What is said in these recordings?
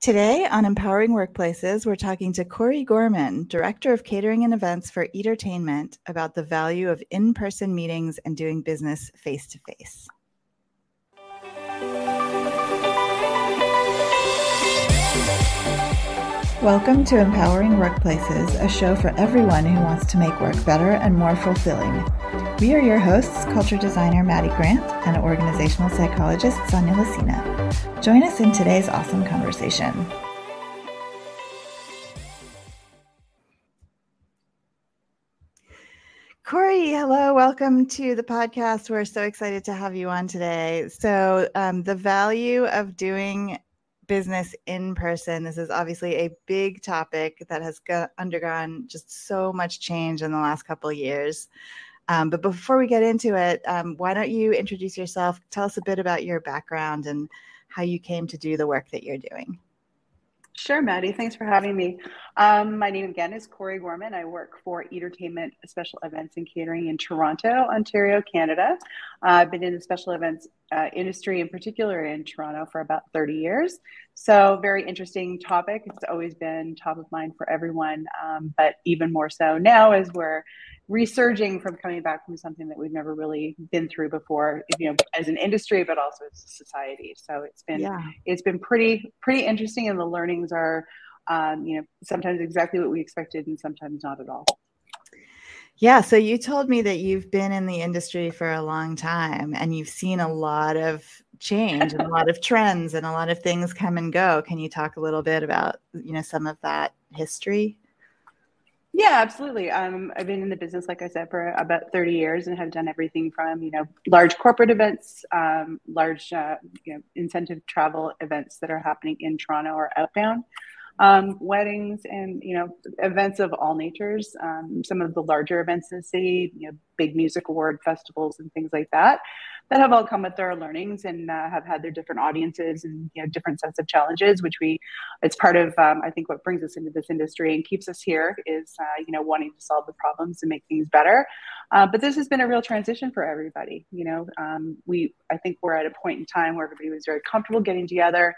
Today on Empowering Workplaces, we're talking to Kori Gorman, Director of Catering and Events for Eatertainment, about the value of in person meetings and doing business face to face. Welcome to Empowering Workplaces, a show for everyone who wants to make work better and more fulfilling. We are your hosts, culture designer Maddie Grant and organizational psychologist Sonia Lucina. Join us in today's awesome conversation. Kori, hello. Welcome to the podcast. We're so excited to have you on today. So, um, the value of doing business in person. This is obviously a big topic that has go- undergone just so much change in the last couple of years. Um, but before we get into it, um, why don't you introduce yourself? Tell us a bit about your background and how you came to do the work that you're doing. Sure, Maddie. Thanks for having me. Um, my name again is Kori Gorman. I work for Eatertainment Special Events and Catering in Toronto, Ontario, Canada. Uh, I've been in the special events uh, industry, in particular in Toronto, for about 30 years. So, very interesting topic. It's always been top of mind for everyone, um, but even more so now as we're resurging from coming back from something that we've never really been through before you know as an industry but also as a society. So it's been yeah. it's been pretty pretty interesting and the learnings are um, you know sometimes exactly what we expected and sometimes not at all. Yeah so you told me that you've been in the industry for a long time and you've seen a lot of change and a lot of trends and a lot of things come and go. Can you talk a little bit about you know some of that history yeah, absolutely. Um, I've been in the business, like I said, for about 30 years and have done everything from, you know, large corporate events, um, large, uh, you know, incentive travel events that are happening in Toronto or outbound, um, weddings and, you know, events of all natures. Um, some of the larger events in the city, you know, big music award festivals and things like that that have all come with their learnings and uh, have had their different audiences and you know different sets of challenges which we it's part of um, i think what brings us into this industry and keeps us here is uh, you know wanting to solve the problems and make things better. Uh, but this has been a real transition for everybody you know. Um, we i think we're at a point in time where everybody was very comfortable getting together.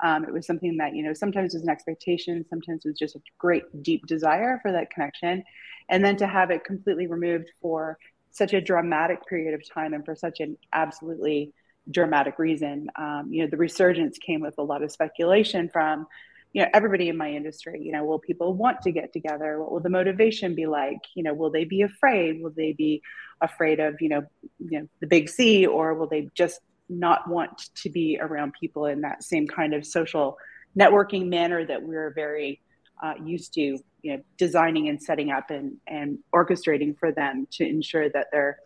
Um, it was something that you know sometimes was an expectation sometimes was just a great deep desire for that connection. And then to have it completely removed for such a dramatic period of time and for such an absolutely dramatic reason. Um, you know, the resurgence came with a lot of speculation from, you know, everybody in my industry. You know, will people want to get together? What will the motivation be like? You know, will they be afraid? Will they be afraid of, you know, you know, the big C, or will they just not want to be around people in that same kind of social networking manner that we're very uh, used to you know designing and setting up and and orchestrating for them to ensure that their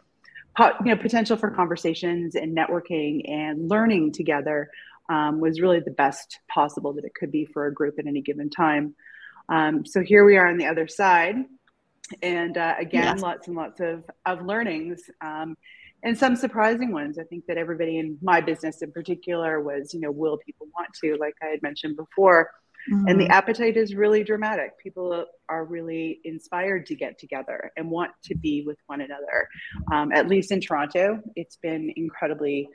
you know potential for conversations and networking and learning together um, was really the best possible that it could be for a group at any given time. Um, so here we are on the other side and uh, again lots and lots of of learnings um, and some surprising ones. I think that everybody in my business in particular was you know will people want to like i had mentioned before Mm-hmm. And the mm-hmm. appetite is really dramatic. People are really inspired to get together and want to be with one another. Um, at least in Toronto, it's been incredibly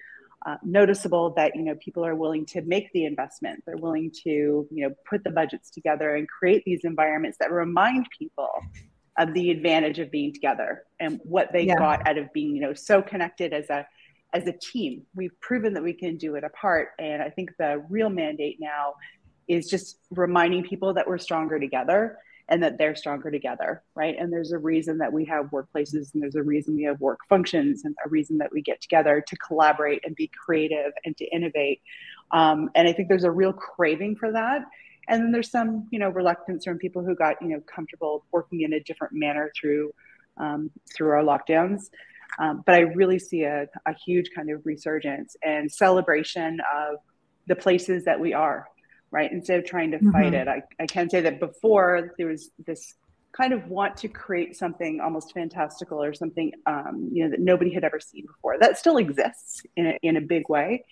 uh, noticeable that you know people are willing to make the investment. They're willing to you know put the budgets together and create these environments that remind people of the advantage of being together and what they yeah. got out of being you know so connected as a as a team. We've proven that we can do it apart, and I think the real mandate now is just reminding people that we're stronger together and that they're stronger together, right? And there's a reason that we have workplaces and there's a reason we have work functions and a reason that we get together to collaborate and be creative and to innovate. Um, and I think there's a real craving for that. And then there's some, you know, reluctance from people who got, you know, comfortable working in a different manner through um, through our lockdowns. Um, but I really see a, a huge kind of resurgence and celebration of the places that we are right? Instead of trying to fight mm-hmm. it. I, I can say that before there was this kind of want to create something almost fantastical or something um, you know that nobody had ever seen before. That still exists in a, in a big way,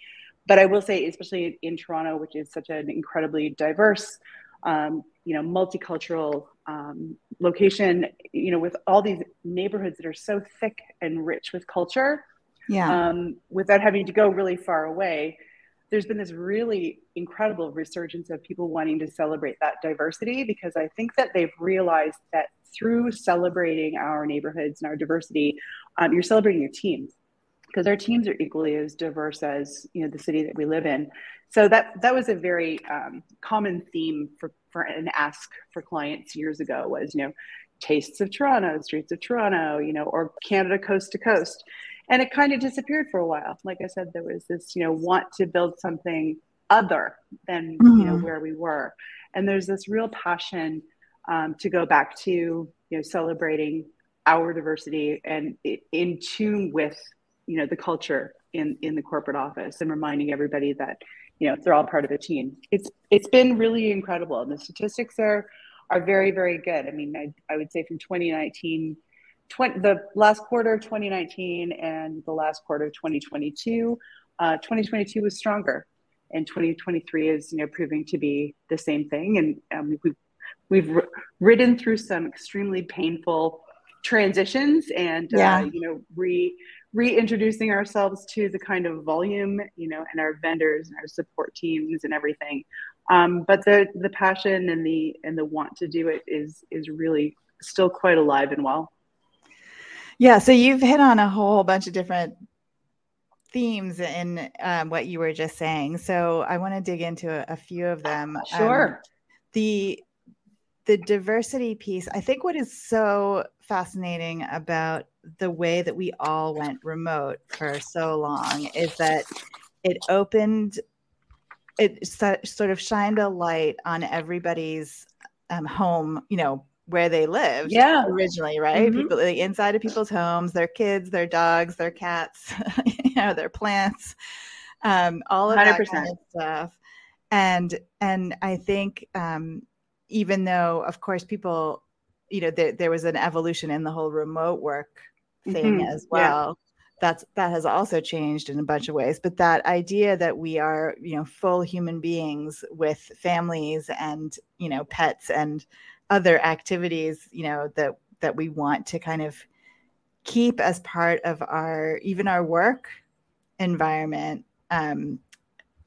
but I will say, especially in Toronto, which is such an incredibly diverse, um, you know, multicultural um, location, you know, with all these neighborhoods that are so thick and rich with culture, yeah, um, without having to go really far away there's been this really incredible resurgence of people wanting to celebrate that diversity because I think that they've realized that through celebrating our neighborhoods and our diversity, um, you're celebrating your teams because our teams are equally as diverse as you know the city that we live in. So that that was a very um, common theme for for an ask for clients years ago was you know tastes of Toronto, streets of Toronto, you know, or Canada coast to coast and it kind of disappeared for a while like i said there was this you know want to build something other than mm-hmm. you know mm-hmm. where we were and there's this real passion um, to go back to you know celebrating our diversity and in tune with you know the culture in in the corporate office and reminding everybody that you know they're all part of a team it's it's been really incredible and the statistics are are very very good i mean i, I would say from 2019 20, the last quarter of 2019 and the last quarter of 2022, uh, 2022 was stronger, and 2023 is you know proving to be the same thing. And um, we've we've ridden through some extremely painful transitions, and uh, yeah. uh, you know re reintroducing ourselves to the kind of volume, you know, and our vendors and our support teams and everything. Um, but the the passion and the and the want to do it is is really still quite alive and well. Yeah, so you've hit on a whole bunch of different themes in um, what you were just saying. So I want to dig into a, a few of them. Sure. Um, the the diversity piece, I think what is so fascinating about the way that we all went remote for so long is that it opened it sort of shined a light on everybody's um, home, you know, where they lived yeah. originally, right? Mm-hmm. People the inside of people's homes, their kids, their dogs, their cats, you know, their plants, um, all of 100%. that kind of stuff. And and I think um, even though, of course, people, you know, there, there was an evolution in the whole remote work thing mm-hmm. as well. Yeah. That's that has also changed in a bunch of ways. But that idea that we are, you know, full human beings with families and you know pets and other activities you know that that we want to kind of keep as part of our even our work environment um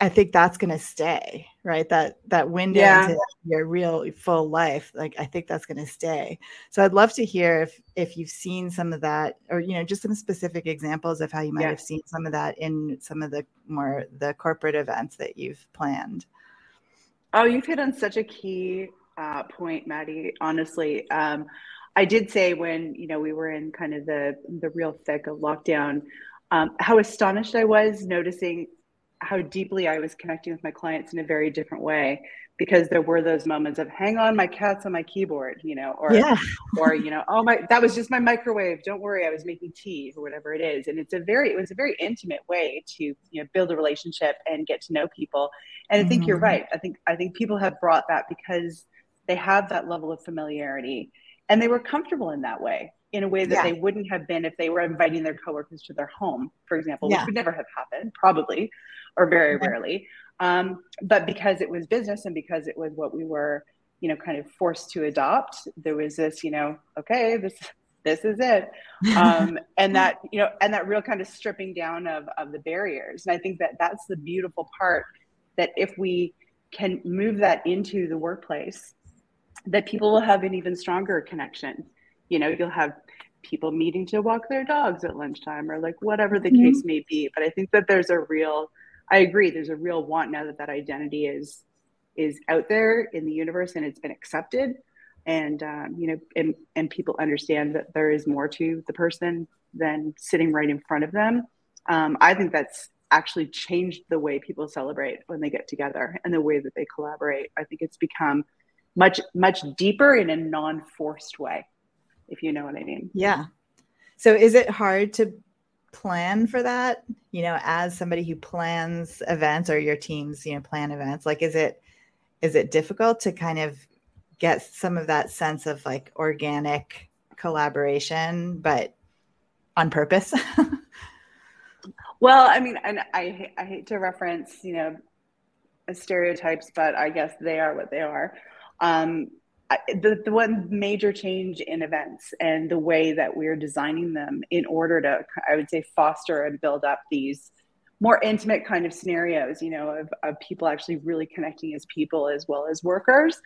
i think that's going to stay right that that window yeah. into your real full life like i think that's going to stay so i'd love to hear if if you've seen some of that or you know just some specific examples of how you might yeah. have seen some of that in some of the more the corporate events that you've planned oh you've hit on such a key uh, point, Maddie. Honestly, um, I did say when you know we were in kind of the the real thick of lockdown, um, how astonished I was noticing how deeply I was connecting with my clients in a very different way because there were those moments of hang on my cat's on my keyboard you know or yeah. or you know oh my that was just my microwave don't worry i was making tea or whatever it is and it's a very it was a very intimate way to you know build a relationship and get to know people and i think mm-hmm. you're right i think i think people have brought that because they have that level of familiarity and they were comfortable in that way in a way that yeah. they wouldn't have been if they were inviting their coworkers to their home for example yeah. which would never have happened probably or very rarely um, but because it was business and because it was what we were you know kind of forced to adopt there was this you know okay this this is it um, and that you know and that real kind of stripping down of of the barriers and i think that that's the beautiful part that if we can move that into the workplace that people will have an even stronger connection. You know, you'll have people meeting to walk their dogs at lunchtime or like whatever the mm-hmm. case may be. But I think that there's a real, I agree, there's a real want now that that identity is is out there in the universe and it's been accepted and um, you know and, and people understand that there is more to the person than sitting right in front of them um, i think that's actually changed the way people celebrate when they get together and the way that they collaborate i think it's become much much deeper in a non-forced way if you know what i mean. Yeah. So is it hard to plan for that you know as somebody who plans events or your teams you know plan events? Like is it is it difficult to kind of get some of that sense of like organic collaboration but on purpose? Well i mean and i i hate to reference you know stereotypes but i guess they are what they are um, the, the one major change in events and the way that we're designing them in order to, I would say, foster and build up these more intimate kind of scenarios, you know, of, of people actually really connecting as people as well as workers.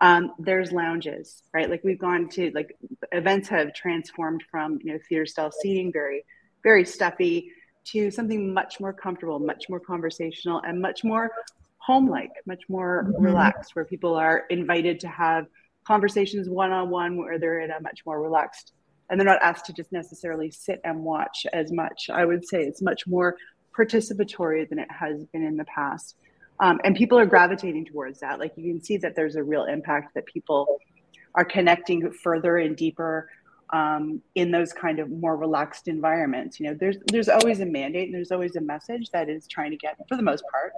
Um, there's lounges, right? Like we've gone to like events have transformed from you know theater style seating, very very stuffy, to something much more comfortable, much more conversational, and much more home like, much more mm-hmm. relaxed, where people are invited to have conversations one on one, where they're in a much more relaxed and they're not asked to just necessarily sit and watch as much. I would say it's much more participatory than it has been in the past. Um, and people are gravitating towards that. Like you can see that there's a real impact that people are connecting further and deeper um, in those kind of more relaxed environments. You know, there's there's always a mandate and there's always a message that is trying to get, for the most part,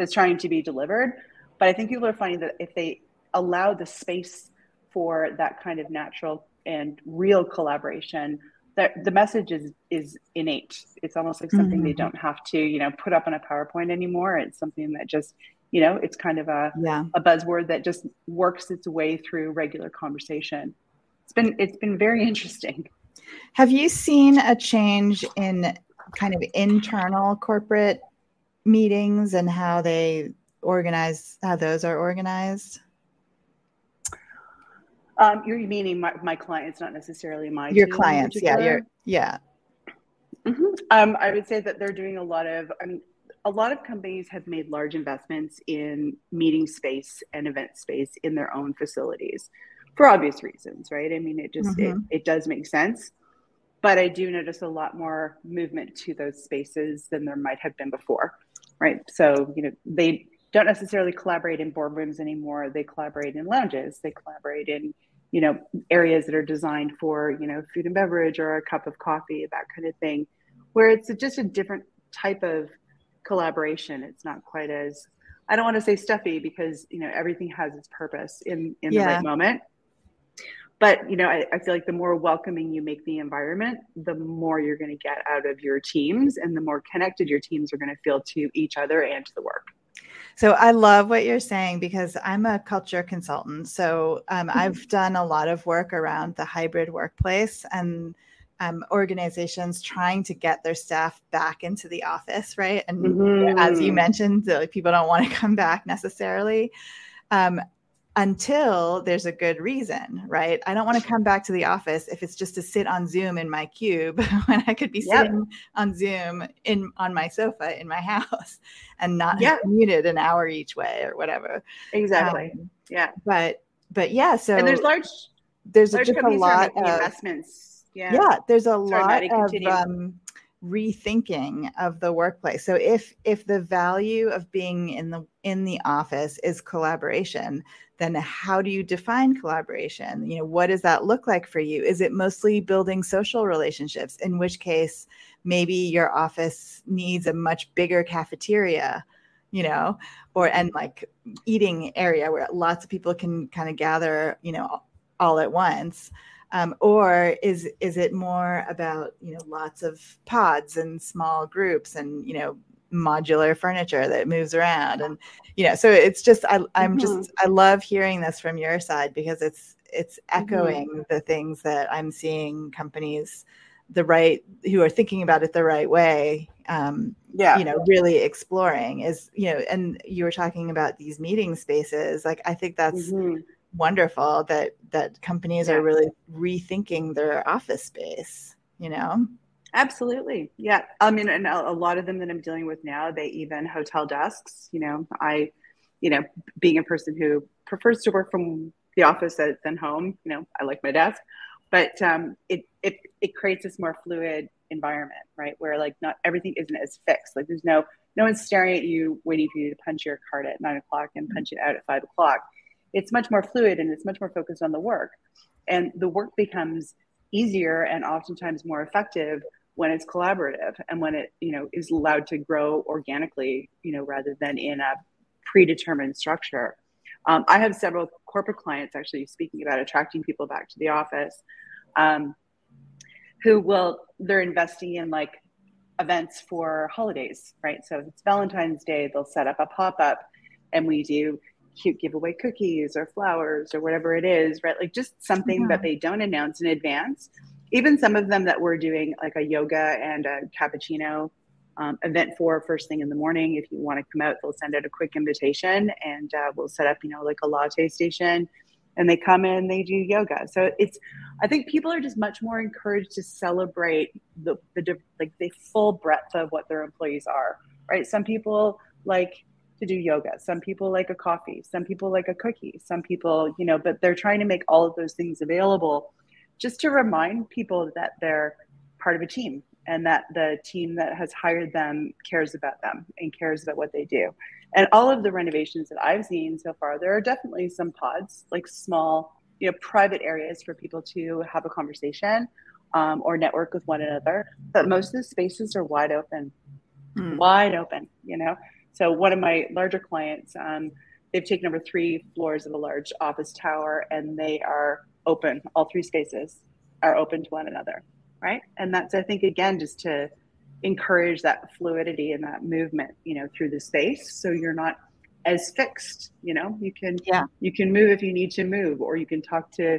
that's trying to be delivered. But I think people are finding that if they allow the space for that kind of natural and real collaboration, that the message is is innate. It's almost like something mm-hmm. they don't have to, you know, put up on a PowerPoint anymore. It's something that just, you know, it's kind of a yeah. a buzzword that just works its way through regular conversation. It's been it's been very interesting. Have you seen a change in kind of internal corporate meetings and how they organize how those are organized? Um, you're meaning my, my clients, not necessarily my your clients. Yeah, your yeah. Mm-hmm. Um, I would say that they're doing a lot of. I mean, a lot of companies have made large investments in meeting space and event space in their own facilities, for obvious reasons, right? I mean, it just mm-hmm. it, it does make sense. But I do notice a lot more movement to those spaces than there might have been before, right? So you know they don't necessarily collaborate in boardrooms anymore. They collaborate in lounges. They collaborate in you know areas that are designed for you know food and beverage or a cup of coffee that kind of thing where it's just a different type of collaboration it's not quite as i don't want to say stuffy because you know everything has its purpose in in yeah. the right moment but you know I, I, feel like the more welcoming you make the environment the more you're going to get out of your teams and the more connected your teams are going to feel to each other and to the work so I love what you're saying because I'm a culture consultant. So um, mm-hmm. I've done a lot of work around the hybrid workplace and um, organizations trying to get their staff back into the office, right? And mm-hmm. as you mentioned, like, people don't want to come back necessarily. Um, until there's a good reason, right? I don't want to come back to the office if it's just to sit on Zoom in my cube when I could be yep. sitting on Zoom in on my sofa in my house and not yep. muted an hour each way or whatever. Exactly. Um, yeah. But but yeah, so and there's large there's large just a lot of investments. Yeah. Yeah, there's a Sorry, lot of um, rethinking of the workplace. So if if the value of being in the in the office is collaboration then how do you define collaboration? You know what does that look like for you? Is it mostly building social relationships in which case maybe your office needs a much bigger cafeteria you know or and like eating area where lots of people can kind of gather you know all at once um, or is is it more about you know lots of pods and small groups and you know modular furniture that moves around and you know so it's just I, i'm mm-hmm. just i love hearing this from your side because it's it's mm-hmm. echoing mm-hmm. the things that i'm seeing companies the right who are thinking about it the right way um yeah you know really exploring is you know and you were talking about these meeting spaces like i think that's mm-hmm wonderful that that companies yeah. are really rethinking their office space you know? Absolutely. Yeah. I mean and a lot of them that i'm dealing with now they even hotel desks you know? I you know being a person who prefers to work from the office than home you know i like my desk. But um, it, it it creates this more fluid environment right? Where like not everything isn't as fixed. Like there's no no one's staring at you waiting for you to punch your card at nine o'clock and punch it out at five o'clock it's much more fluid and it's much more focused on the work. And the work becomes easier and oftentimes more effective when it's collaborative and when it, you know, is allowed to grow organically, you know, rather than in a predetermined structure. Um, I have several corporate clients actually speaking about attracting people back to the office um, who will, they're investing in like events for holidays, right? So if it's Valentine's Day, they'll set up a pop up and we do cute giveaway cookies or flowers or whatever it is, right? Like just something yeah. that they don't announce in advance. Even some of them that we're doing like a yoga and a cappuccino um, event for first thing in the morning. If you want to come out, they'll send out a quick invitation and uh, we'll set up, you know, like a latte station and they come in, they do yoga. So it's, I think people are just much more encouraged to celebrate the, the, like the full breadth of what their employees are, right? Some people like to do yoga. Some people like a coffee. Some people like a cookie. Some people, you know, but they're trying to make all of those things available just to remind people that they're part of a team and that the team that has hired them cares about them and cares about what they do. And all of the renovations that I've seen so far, there are definitely some pods, like small, you know, private areas for people to have a conversation um, or network with one another. But most of the spaces are wide open, mm. wide open, you know. So one of my larger clients, um, they've taken over three floors of a large office tower, and they are open. All three spaces are open to one another right? And that's i think again just to encourage that fluidity and that movement you know through the space so you're not as fixed you know? You can yeah. you can move if you need to move or you can talk to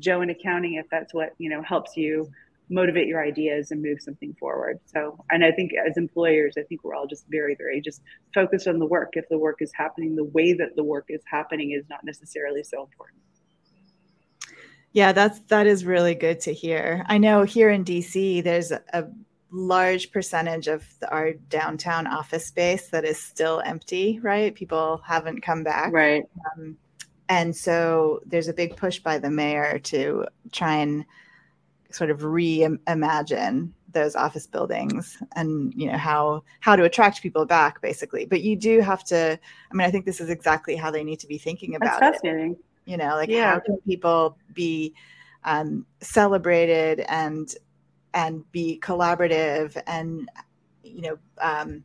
joe in accounting if that's what you know helps you motivate your ideas and move something forward so and i think as employers i think we're all just very very just focused on the work if the work is happening the way that the work is happening is not necessarily so important yeah, that's that is really good to hear. I know here in DC, there's a, large percentage of our downtown office space that is still empty. Right, people haven't come back. Right, um, and so there's a big push by the mayor to try and sort of reimagine those office buildings and you know how how to attract people back basically but you do have to i mean i think this is exactly how they need to be thinking about That's fascinating. it you know like yeah. how can people be um, celebrated and and be collaborative and you know um,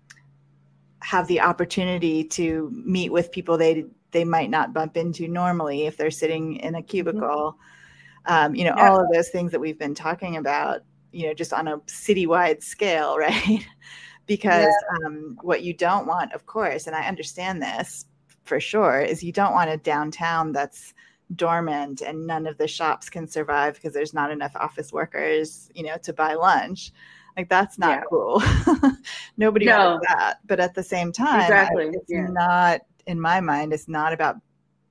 have the opportunity to meet with people they they might not bump into normally if they're sitting in a mm-hmm. cubicle mm-hmm. Um, you know yeah. all of those things that we've been talking about you know just on a citywide scale right because yeah. um, what you don't want of course and i understand this for sure is you don't want a downtown that's dormant and none of the shops can survive because there's not enough office workers you know to buy lunch like that's not yeah. cool nobody no. wants that but at the same time exactly. it's yeah. not in my mind it's not about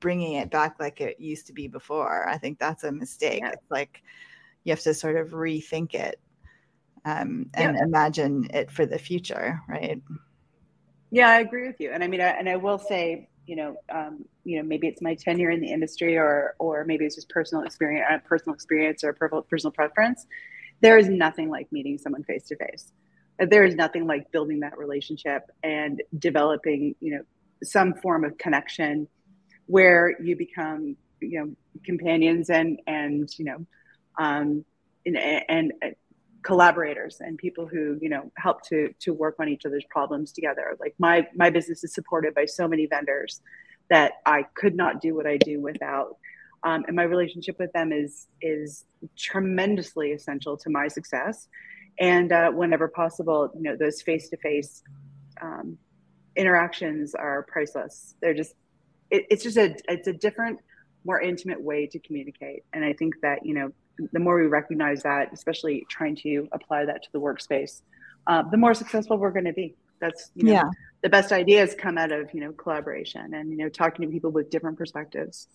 bringing it back like it used to be before i think that's a mistake yeah. it's like you have to sort of rethink it um, and imagine it for the future right yeah i agree with you and i mean I, and i will say you know, um, you know, maybe it's my tenure in the industry, or or maybe it's just personal experience, uh, personal experience, or personal preference. There is nothing like meeting someone face to face. There is nothing like building that relationship and developing, you know, some form of connection where you become, you know, companions and and you know, um, and, and collaborators and people who you know help to to work on each other's problems together. Like my my business is supported by so many vendors that i could not do what i do without um, and my relationship with them is is tremendously essential to my success. And uh, whenever possible you know those face-to-face um, interactions are priceless. They're just it, it's just a it's a different more intimate way to communicate and i think that you know the more we recognize that, especially trying to apply that to the workspace, uh, the more successful we're going to be. That's you know, yeah. the best ideas come out of you know collaboration and you know talking to people with different perspectives.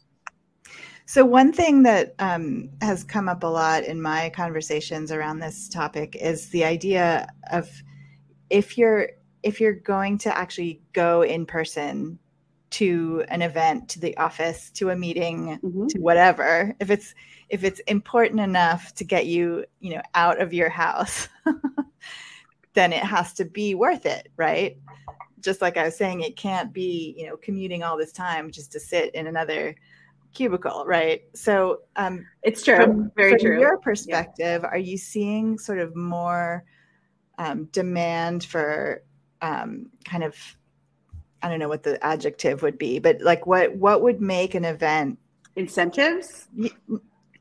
So one thing that um, has come up a lot in my conversations around this topic is the idea of if you're if you're going to actually go in person to an event to the office to a meeting mm-hmm. to whatever. If it's if it's important enough to get you you know out of your house then it has to be worth it right? Just like i was saying it can't be you know commuting all this time just to sit in another cubicle right? So um it's true. from, very from true. your perspective yeah. are you seeing sort of more um, demand for um, kind of I don't know what the adjective would be, but like what what would make an event incentives?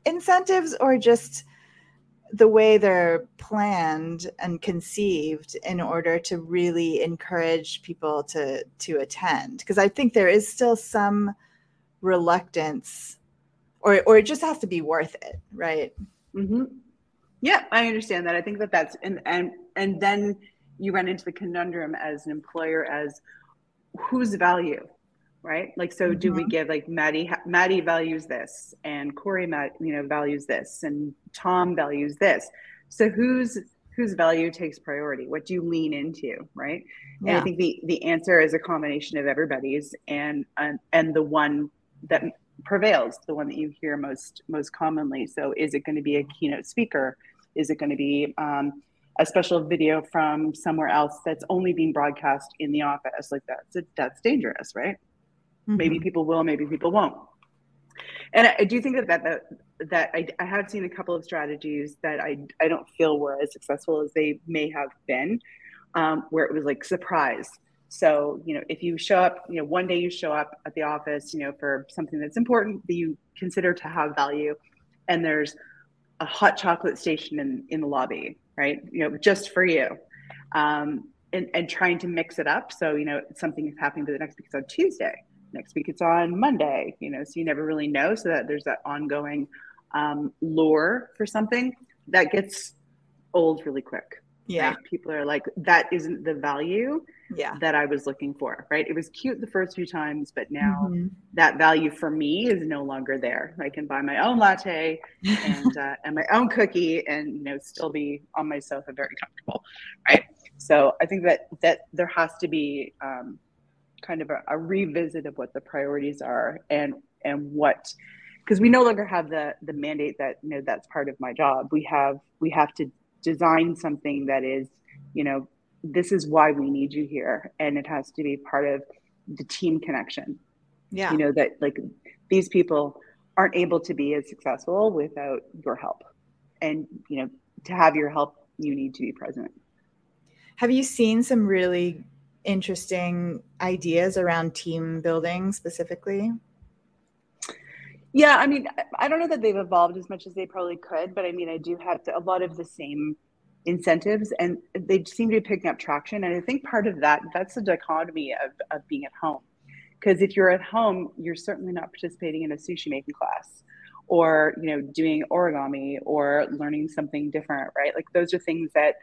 Incentives or just the way they're planned and conceived in order to really encourage people to to attend because I think there is still some reluctance or or it just has to be worth it, right? Mm-hmm. Yeah, I understand that. I think that that's and and and then you run into the conundrum as an employer as whose value right like so mm-hmm. do we mm-hmm. give like maddie maddie values this and Kori you know values this and tom values this so whose whose value takes priority what do you lean into right yeah. and i think the the answer is a combination of everybody's and and, and the one that prevails the one that you hear most most commonly so is it going to be a keynote speaker is it going to be um, a special video from somewhere else that's only being broadcast in the office. Like that's that's dangerous right? Mm-hmm. maybe people will maybe people won't. And I, I do think that that that, that I, I have seen a couple of strategies that I, I don't feel were as successful as they may have been um, where it was like surprise. So, you know, if you show up, you know, one day you show up at the office, you know, for something that's important that you consider to have value, and there's a hot chocolate station in, in the lobby, right? You know, just for you. Um, and, and trying to mix it up. So, you know, something is happening, but the next week it's on Tuesday. Next week it's on Monday, you know, so you never really know. So that there's that ongoing um, lure for something that gets old really quick. Yeah. Right? People are like, that isn't the value yeah. that I was looking for, right? It was cute the first few times, but now mm-hmm. that value for me is no longer there. I can buy my own latte and uh, and my own cookie, and you know, still be on my sofa very comfortable, right? So I think that that there has to be um, kind of a, a revisit of what the priorities are and and what because we no longer have the the mandate that you know that's part of my job. We have we have to design something that is you know this is why we need you here. And it has to be part of the team connection. Yeah. You know that like these people aren't able to be as successful without your help. And you know to have your help you need to be present. Have you seen some really interesting ideas around team building specifically? Yeah i mean i don't know that they've evolved as much as they probably could but i mean i do have to, a lot of the same incentives and they seem to be picking up traction. And i think part of that that's the dichotomy of, of being at home. Because if you're at home you're certainly not participating in a sushi making class or you know doing origami or learning something different right? Like those are things that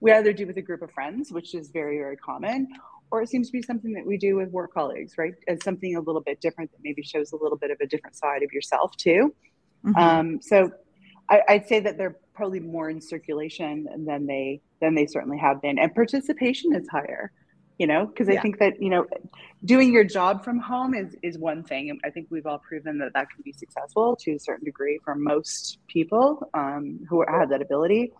we either do with a group of friends which is very very common or it seems to be something that we do with work colleagues right? As something a little bit different that maybe shows a little bit of a different side of yourself too. Mm-hmm. um, so I, i'd say that they're probably more in circulation than they than they certainly have been. And participation is higher you know because yeah. i think that you know doing your job from home is is one thing. And i think we've all proven that that can be successful to a certain degree for most people um, who have that ability.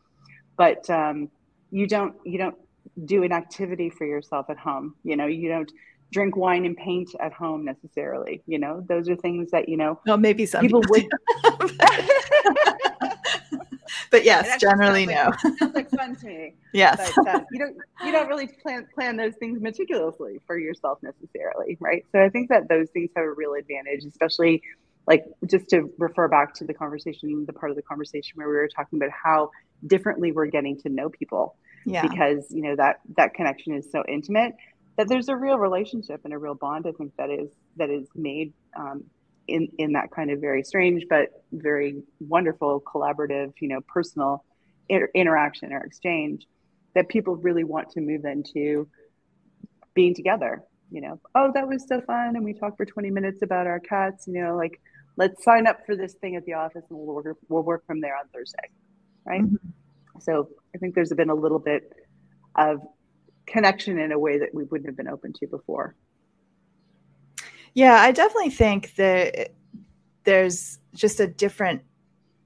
But um, you don't you don't do an activity for yourself at home. You know you don't drink wine and paint at home necessarily. You know those are things that you know well maybe some people would but yes, generally no. Like, sounds like fun to me. Yes, but, uh, you don't you don't really plan plan those things meticulously for yourself necessarily, right? So I think that those things have a real advantage, especially like just to refer back to the conversation, the part of the conversation where we were talking about how differently we're getting to know people. Yeah. Because you know that that connection is so intimate that there's a real relationship and a real bond. I think that is that is made um, in in that kind of very strange but very wonderful collaborative you know personal inter- interaction or exchange that people really want to move into being together you know. Oh that was so fun and we talked for 20 minutes about our cats you know like let's sign up for this thing at the office and we'll work, we'll work from there on thursday right? Mm-hmm. so i think there's been a little bit of connection in a way that we wouldn't have been open to before yeah, I definitely think that there's just a different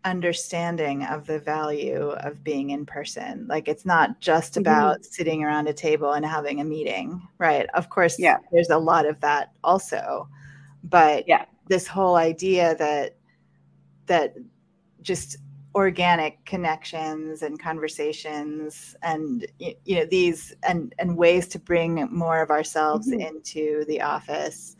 understanding of the value of being in person. Like it's not just mm-hmm. about mm-hmm. sitting around a table and having a meeting, right? Of course, yeah. there's a lot of that also. But yeah. this whole idea that that just organic connections and conversations and you know these and and ways to bring more of ourselves mm-hmm. into the office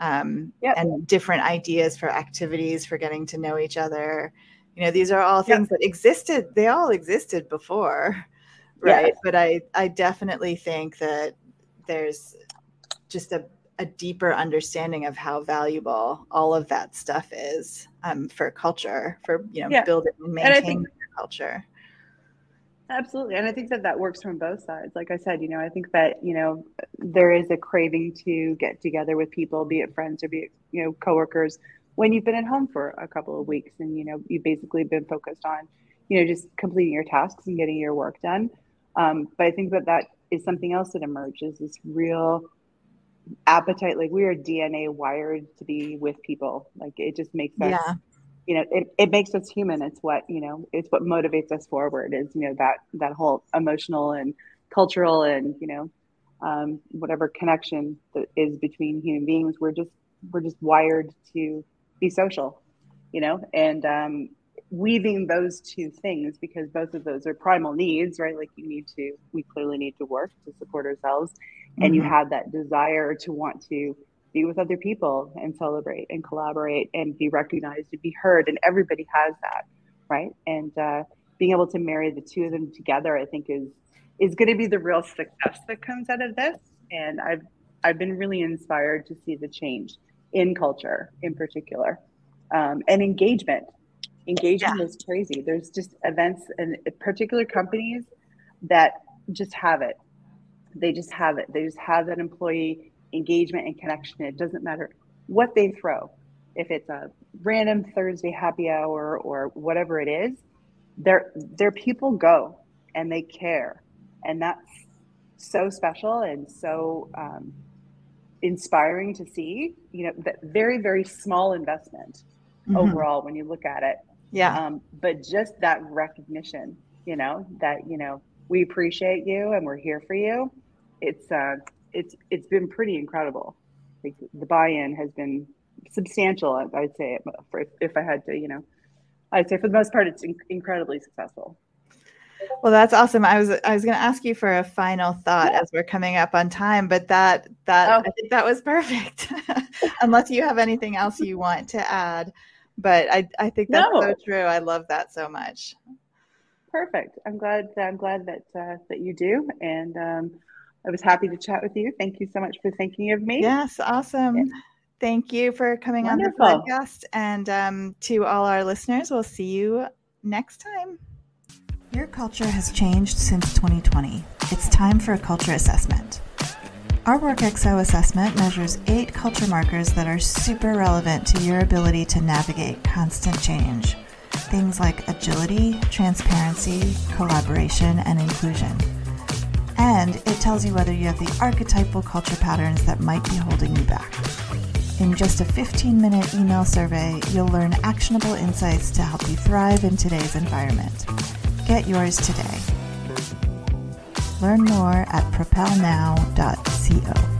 um, yep. and different ideas for activities for getting to know each other. You know, these are all things yep. that existed, they all existed before, right? Yes. But I, I definitely think that there's just a, a deeper understanding of how valuable all of that stuff is um, for culture, for, you know, building and maintaining and think, culture. Absolutely. And I think that that works from both sides. Like I said, you know, I think that, you know, there is a craving to get together with people, be it friends or be it, you know, coworkers, when you've been at home for a couple of weeks and, you know, you've basically been focused on, you know, just completing your tasks and getting your work done. Um, but I think that that is something else that emerges this real appetite. Like we are DNA wired to be with people. Like it just makes us yeah you know it, it makes us human it's what you know it's what motivates us forward is you know that that whole emotional and cultural and you know um, whatever connection that is between human beings we're just we're just wired to be social you know and um, weaving those two things because both of those are primal needs right like you need to we clearly need to work to support ourselves mm-hmm. and you mm-hmm. have that desire to want to be with other people and celebrate and collaborate and be recognized and be heard. And everybody has that, right? And uh, being able to marry the two of them together, I think, is is going to be the real success that comes out of this. And I've I've been really inspired to see the change in culture, in particular, um, and engagement. Engagement yeah. is crazy. There's just events and particular companies that just have it. They just have it. They just have that employee engagement and connection. It doesn't matter what they throw. If it's a random Thursday happy hour or whatever it is, their their people go and they care, and that's so special and so um, inspiring to see. You know, that very very small investment mm-hmm. overall when you look at it. Yeah. Um, but just that recognition, you know, that you know we appreciate you and we're here for you. It's uh, it's it's been pretty incredible. Like the buy-in has been substantial. I'd say for, if I had to, you know, I'd say for the most part, it's in- incredibly successful. Well, that's awesome. I was I was going to ask you for a final thought yeah. as we're coming up on time, but that that oh. I think that was perfect. Unless you have anything else you want to add, but I I think that's no. so true. I love that so much. Perfect. I'm glad. I'm glad that uh, that you do, and um, I was happy to chat with you. Thank you so much for thinking of me. Yes, awesome. Yeah. Thank you for coming Wonderful. on the podcast. And um, to all our listeners, we'll see you next time. Your culture has changed since 2020. It's time for a culture assessment. Our WorkXO assessment measures eight culture markers that are super relevant to your ability to navigate constant change. Things like agility, transparency, collaboration, and inclusion and it tells you whether you have the archetypal culture patterns that might be holding you back. In just a 15 minute email survey, you'll learn actionable insights to help you thrive in today's environment. Get yours today. Learn more at propelnow.com.